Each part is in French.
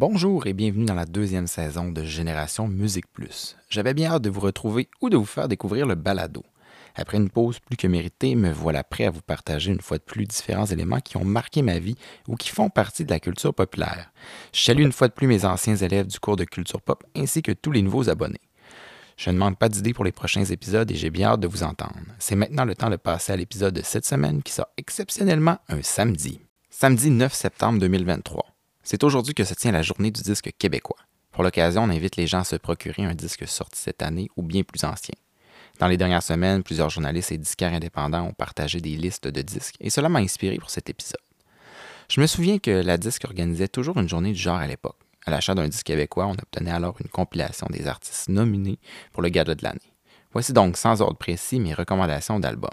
Bonjour et bienvenue dans la deuxième saison de Génération Musique Plus. J'avais bien hâte de vous retrouver ou de vous faire découvrir le balado. Après une pause plus que méritée, me voilà prêt à vous partager une fois de plus différents éléments qui ont marqué ma vie ou qui font partie de la culture populaire. Je salue une fois de plus mes anciens élèves du cours de culture pop ainsi que tous les nouveaux abonnés. Je ne manque pas d'idées pour les prochains épisodes et j'ai bien hâte de vous entendre. C'est maintenant le temps de passer à l'épisode de cette semaine qui sort exceptionnellement un samedi. Samedi 9 septembre 2023. C'est aujourd'hui que se tient la journée du disque québécois. Pour l'occasion, on invite les gens à se procurer un disque sorti cette année ou bien plus ancien. Dans les dernières semaines, plusieurs journalistes et disquaires indépendants ont partagé des listes de disques et cela m'a inspiré pour cet épisode. Je me souviens que la disque organisait toujours une journée du genre à l'époque. À l'achat d'un disque québécois, on obtenait alors une compilation des artistes nominés pour le Gala de l'année. Voici donc sans ordre précis mes recommandations d'albums.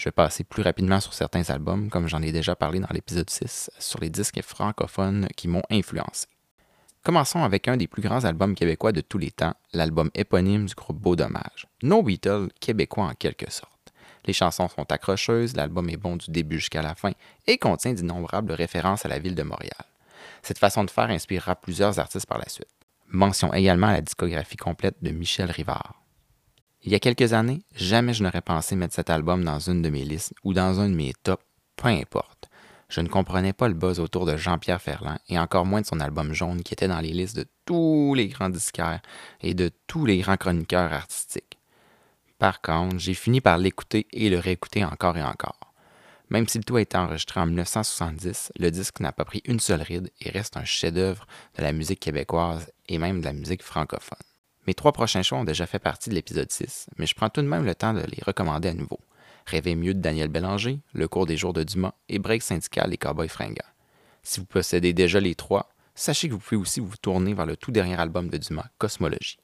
Je vais passer plus rapidement sur certains albums, comme j'en ai déjà parlé dans l'épisode 6, sur les disques francophones qui m'ont influencé. Commençons avec un des plus grands albums québécois de tous les temps, l'album éponyme du groupe Beau Dommage. No Beatles québécois en quelque sorte. Les chansons sont accrocheuses, l'album est bon du début jusqu'à la fin et contient d'innombrables références à la ville de Montréal. Cette façon de faire inspirera plusieurs artistes par la suite. Mention également la discographie complète de Michel Rivard. Il y a quelques années, jamais je n'aurais pensé mettre cet album dans une de mes listes ou dans un de mes tops, peu importe. Je ne comprenais pas le buzz autour de Jean-Pierre Ferland et encore moins de son album Jaune qui était dans les listes de tous les grands disquaires et de tous les grands chroniqueurs artistiques. Par contre, j'ai fini par l'écouter et le réécouter encore et encore. Même si le tout a été enregistré en 1970, le disque n'a pas pris une seule ride et reste un chef-d'œuvre de la musique québécoise et même de la musique francophone. Mes trois prochains choix ont déjà fait partie de l'épisode 6, mais je prends tout de même le temps de les recommander à nouveau. Rêver mieux de Daniel Bélanger, Le cours des jours de Dumas et Break syndical des Cowboys fringants. Si vous possédez déjà les trois, sachez que vous pouvez aussi vous tourner vers le tout dernier album de Dumas, Cosmologie.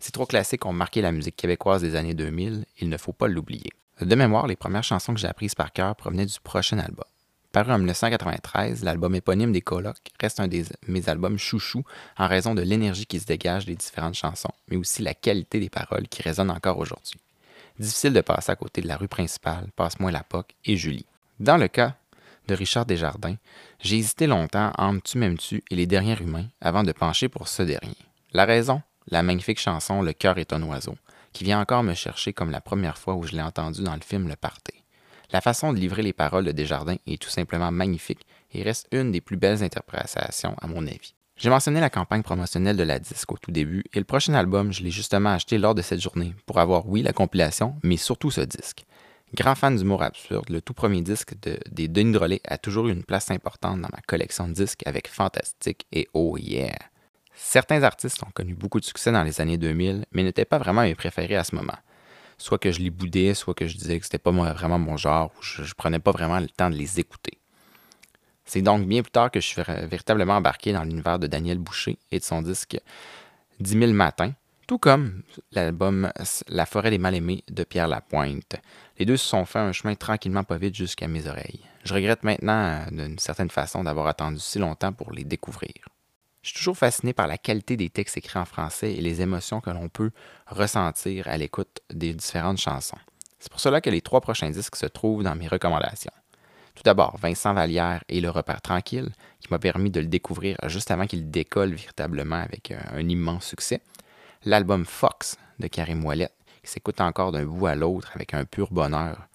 Ces trois classiques ont marqué la musique québécoise des années 2000, il ne faut pas l'oublier. De mémoire, les premières chansons que j'ai apprises par cœur provenaient du prochain album. Paru en 1993, l'album éponyme des Colocs reste un de mes albums chouchous en raison de l'énergie qui se dégage des différentes chansons, mais aussi la qualité des paroles qui résonnent encore aujourd'hui. Difficile de passer à côté de la rue principale, Passe-moi la POC et Julie. Dans le cas de Richard Desjardins, j'ai hésité longtemps entre Tu m'aimes-tu et Les Derniers Humains avant de pencher pour ce dernier. La raison? La magnifique chanson Le cœur est un oiseau, qui vient encore me chercher comme la première fois où je l'ai entendu dans le film Le Parté. La façon de livrer les paroles de Desjardins est tout simplement magnifique et reste une des plus belles interprétations à mon avis. J'ai mentionné la campagne promotionnelle de la disque au tout début et le prochain album, je l'ai justement acheté lors de cette journée pour avoir, oui, la compilation, mais surtout ce disque. Grand fan d'humour absurde, le tout premier disque des Denis Drolet a toujours eu une place importante dans ma collection de disques avec Fantastique et Oh Yeah. Certains artistes ont connu beaucoup de succès dans les années 2000, mais n'étaient pas vraiment mes préférés à ce moment. Soit que je les boudais, soit que je disais que c'était pas vraiment mon genre, ou je, je prenais pas vraiment le temps de les écouter. C'est donc bien plus tard que je suis véritablement embarqué dans l'univers de Daniel Boucher et de son disque 10 000 matins, tout comme l'album La forêt des mal-aimés de Pierre Lapointe. Les deux se sont fait un chemin tranquillement pas vite jusqu'à mes oreilles. Je regrette maintenant, d'une certaine façon, d'avoir attendu si longtemps pour les découvrir. Je suis toujours fasciné par la qualité des textes écrits en français et les émotions que l'on peut ressentir à l'écoute des différentes chansons. C'est pour cela que les trois prochains disques se trouvent dans mes recommandations. Tout d'abord, Vincent Vallière et Le repère tranquille, qui m'a permis de le découvrir juste avant qu'il décolle véritablement avec euh, un, immense succès. L'album Fox de Karim Ouellet, qui s'écoute encore d'un bout à l'autre avec un pur bonheur.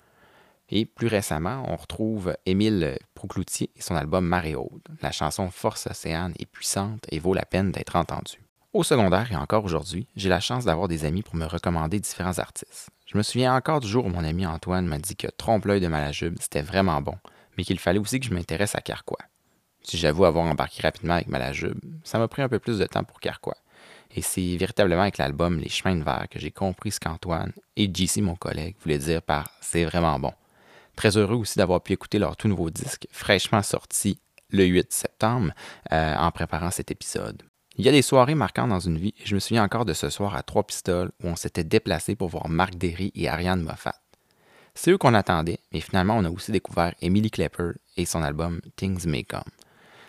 Et plus récemment, on retrouve Émile Proucloutier et son album Marée. La chanson Force Océane est puissante et vaut la peine d'être entendue. Au secondaire et encore aujourd'hui, j'ai la chance d'avoir des amis pour me recommander différents artistes. Je me souviens encore du jour où mon ami Antoine m'a dit que Trompe-l'œil de Malajube, c'était vraiment bon, mais qu'il fallait aussi que je m'intéresse à Carquois. Si j'avoue avoir embarqué rapidement avec Malajube, ça m'a pris un peu plus de temps pour Carquois. Et c'est véritablement avec l'album Les Chemins de Verre que j'ai compris ce qu'Antoine et JC, mon collègue, voulaient dire par C'est vraiment bon. Très heureux aussi d'avoir pu écouter leur tout nouveau disque, fraîchement sorti le 8 septembre, euh, en préparant cet épisode. Il y a des soirées marquantes dans une vie et je me souviens encore de ce soir à Trois Pistoles où on s'était déplacé pour voir Marc Derry et Ariane Moffat. C'est eux qu'on attendait, mais finalement on a aussi découvert Emily Klepper et son album Things May Come.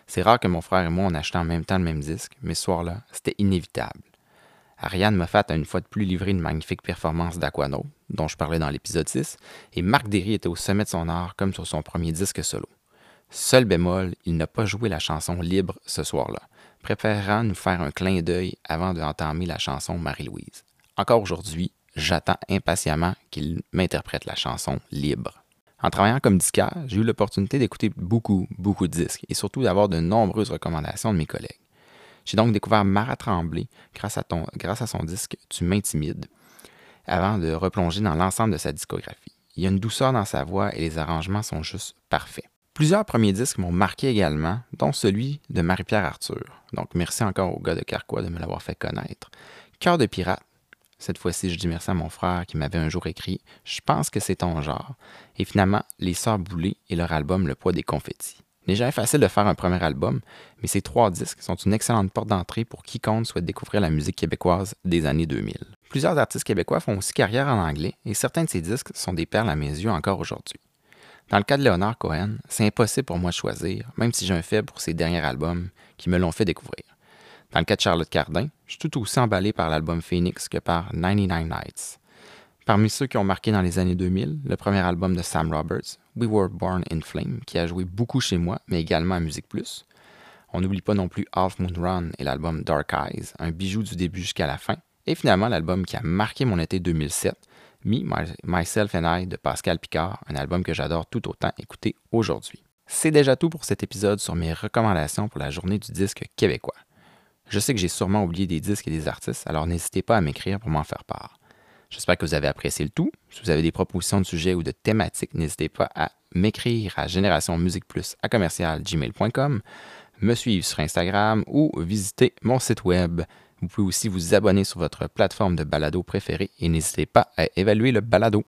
C'est rare que mon frère et moi on achetaient en même temps le même disque, mais ce soir-là, c'était inévitable. Ariane Moffat a une fois de plus livré une magnifique performance d'Aquano, dont je parlais dans l'épisode 6, et Marc Derry était au sommet de son art comme sur son premier disque solo. Seul bémol, il n'a pas joué la chanson Libre ce soir-là préférant nous faire un clin d'œil avant d'entamer la chanson Marie-Louise. Encore aujourd'hui, j'attends impatiemment qu'il m'interprète la chanson libre. En travaillant comme disquaire, j'ai eu l'opportunité d'écouter beaucoup, beaucoup de disques et surtout d'avoir de nombreuses recommandations de mes collègues. J'ai donc découvert Marat Tremblay grâce à, son disque Tu m'intimides, avant de replonger dans l'ensemble de sa discographie. Il y a une douceur dans sa voix et les arrangements sont juste parfaits. Plusieurs premiers disques m'ont marqué également, dont celui de Marie-Pierre Arthur. Donc merci encore au gars de Carquois de me l'avoir fait connaître. Cœur de pirate. Cette fois-ci, je dis merci à mon frère qui m'avait un jour écrit Je pense que c'est ton genre. Et finalement, Les Sœurs Boulées et leur album Le poids des confettis. N'est jamais facile de faire un premier album, mais ces trois disques sont une excellente porte d'entrée pour quiconque souhaite découvrir la musique québécoise des années 2000. Plusieurs artistes québécois font aussi carrière en anglais et certains de ces disques sont des perles à mes yeux encore aujourd'hui. Dans le cas de Léonard Cohen, c'est impossible pour moi de choisir, même si j'ai un faible pour ses derniers albums qui me l'ont fait découvrir. Dans le cas de Charlotte Cardin, je suis tout aussi emballé par l'album Phoenix que par 99 Nights. Parmi ceux qui ont marqué dans les années 2000, le premier album de Sam Roberts, We Were Born in Flame, qui a joué beaucoup chez moi, mais également à Musique Plus. On n'oublie pas non plus Half Moon Run et l'album Dark Eyes, un bijou du début jusqu'à la fin. Et finalement, l'album qui a marqué mon été 2007, Me, Myself and I de Pascal Picard, un album que j'adore tout autant écouter aujourd'hui. C'est déjà tout pour cet épisode sur mes recommandations pour la journée du disque québécois. Je sais que j'ai sûrement oublié des disques et des artistes, alors n'hésitez pas à m'écrire pour m'en faire part. J'espère que vous avez apprécié le tout. Si vous avez des propositions de sujets ou de thématiques, n'hésitez pas à m'écrire à génération musique plus à commercial gmail.com, me suivre sur Instagram ou visiter mon site web. Vous pouvez aussi vous abonner sur votre plateforme de balado préférée et n'hésitez pas à évaluer le balado.